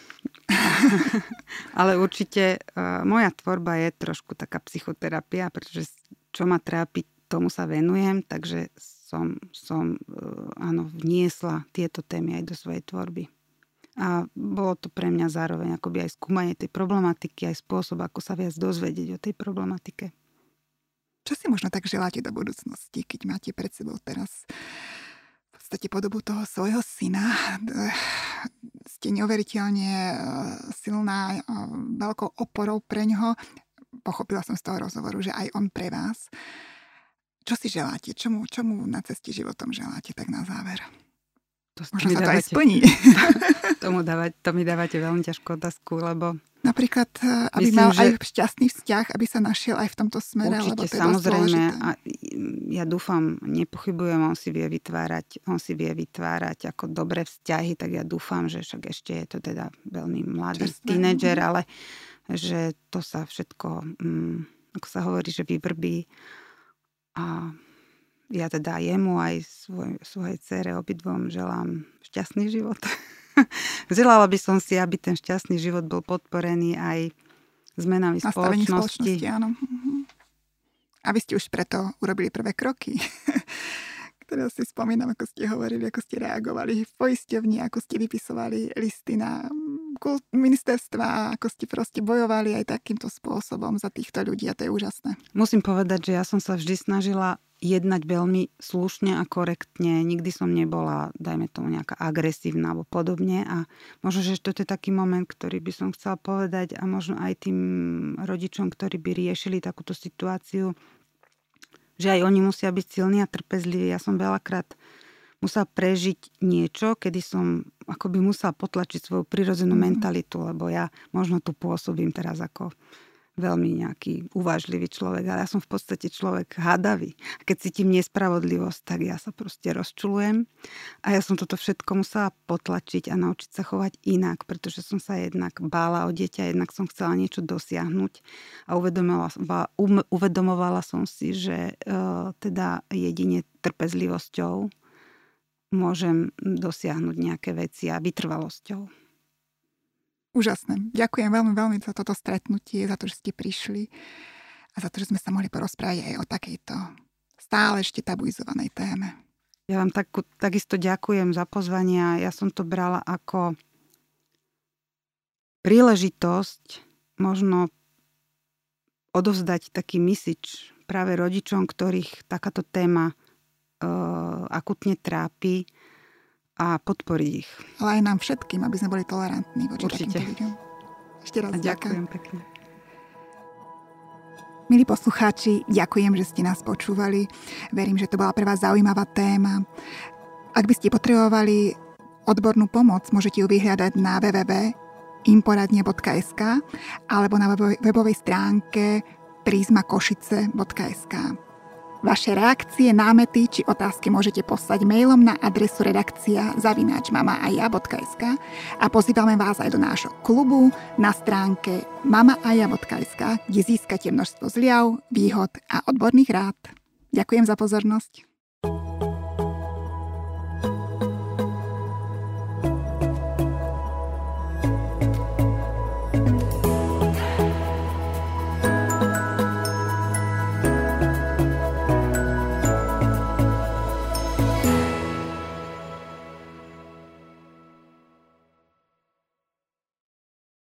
ale určite uh, moja tvorba je trošku taká psychoterapia, pretože čo ma trápi, tomu sa venujem, takže som, som uh, áno, vniesla tieto témy aj do svojej tvorby. A bolo to pre mňa zároveň akoby aj skúmanie tej problematiky, aj spôsob, ako sa viac dozvedieť o tej problematike. Čo si možno tak želáte do budúcnosti, keď máte pred sebou teraz podstate podobu toho svojho syna. Ste neuveriteľne e, silná, e, veľkou oporou pre ňoho. Pochopila som z toho rozhovoru, že aj on pre vás. Čo si želáte? Čomu, čomu na ceste životom želáte tak na záver? To, Možno sa to dávate, aj splní. Tomu dávať, to mi dávate veľmi ťažkú otázku, lebo... Napríklad, e, aby Myslím, mal že... aj šťastný vzťah, aby sa našiel aj v tomto smere. Určite, lebo to samozrejme. A ja dúfam, nepochybujem, on si vie vytvárať, on si vie vytvárať ako dobré vzťahy, tak ja dúfam, že však ešte je to teda veľmi mladý Čestné. tínedžer, ale že to sa všetko, mm, ako sa hovorí, že vyvrbí a ja teda jemu aj svoj, svojej cere obidvom želám šťastný život. Želala by som si, aby ten šťastný život bol podporený aj zmenami spoločnosti. spoločnosti áno. Mhm. A vy ste už preto urobili prvé kroky. Teraz si spomínam, ako ste hovorili, ako ste reagovali v poisťovni, ako ste vypisovali listy na ministerstva, ako ste proste bojovali aj takýmto spôsobom za týchto ľudí a to je úžasné. Musím povedať, že ja som sa vždy snažila jednať veľmi slušne a korektne. Nikdy som nebola, dajme tomu, nejaká agresívna alebo podobne. A možno, že to je taký moment, ktorý by som chcela povedať a možno aj tým rodičom, ktorí by riešili takúto situáciu, že aj oni musia byť silní a trpezliví. Ja som veľakrát musela prežiť niečo, kedy som akoby musela potlačiť svoju prirodzenú mm. mentalitu, lebo ja možno tu pôsobím teraz ako veľmi nejaký uvážlivý človek, ale ja som v podstate človek hadavý. A keď cítim nespravodlivosť, tak ja sa proste rozčulujem. A ja som toto všetko musela potlačiť a naučiť sa chovať inak, pretože som sa jednak bála o dieťa, jednak som chcela niečo dosiahnuť a uvedomovala, um, uvedomovala som si, že uh, teda jedine trpezlivosťou môžem dosiahnuť nejaké veci a vytrvalosťou. Úžasné. Ďakujem veľmi, veľmi za toto stretnutie, za to, že ste prišli a za to, že sme sa mohli porozprávať aj o takejto stále ešte tabuizovanej téme. Ja vám tak, takisto ďakujem za pozvanie. Ja som to brala ako príležitosť možno odovzdať taký misič práve rodičom, ktorých takáto téma akutne trápi a podporiť ich. Ale aj nám všetkým, aby sme boli tolerantní voči Určite. takýmto ľuďom. Ešte raz a ďakujem ďakujem pekne. Milí poslucháči, ďakujem, že ste nás počúvali. Verím, že to bola pre vás zaujímavá téma. Ak by ste potrebovali odbornú pomoc, môžete ju vyhľadať na www.imporadne.sk alebo na webovej stránke prismakošice.sk. Vaše reakcie, námety či otázky môžete poslať mailom na adresu redakcia zavináčmamaaja.sk a pozývame vás aj do nášho klubu na stránke mamaaja.sk, kde získate množstvo zliav, výhod a odborných rád. Ďakujem za pozornosť.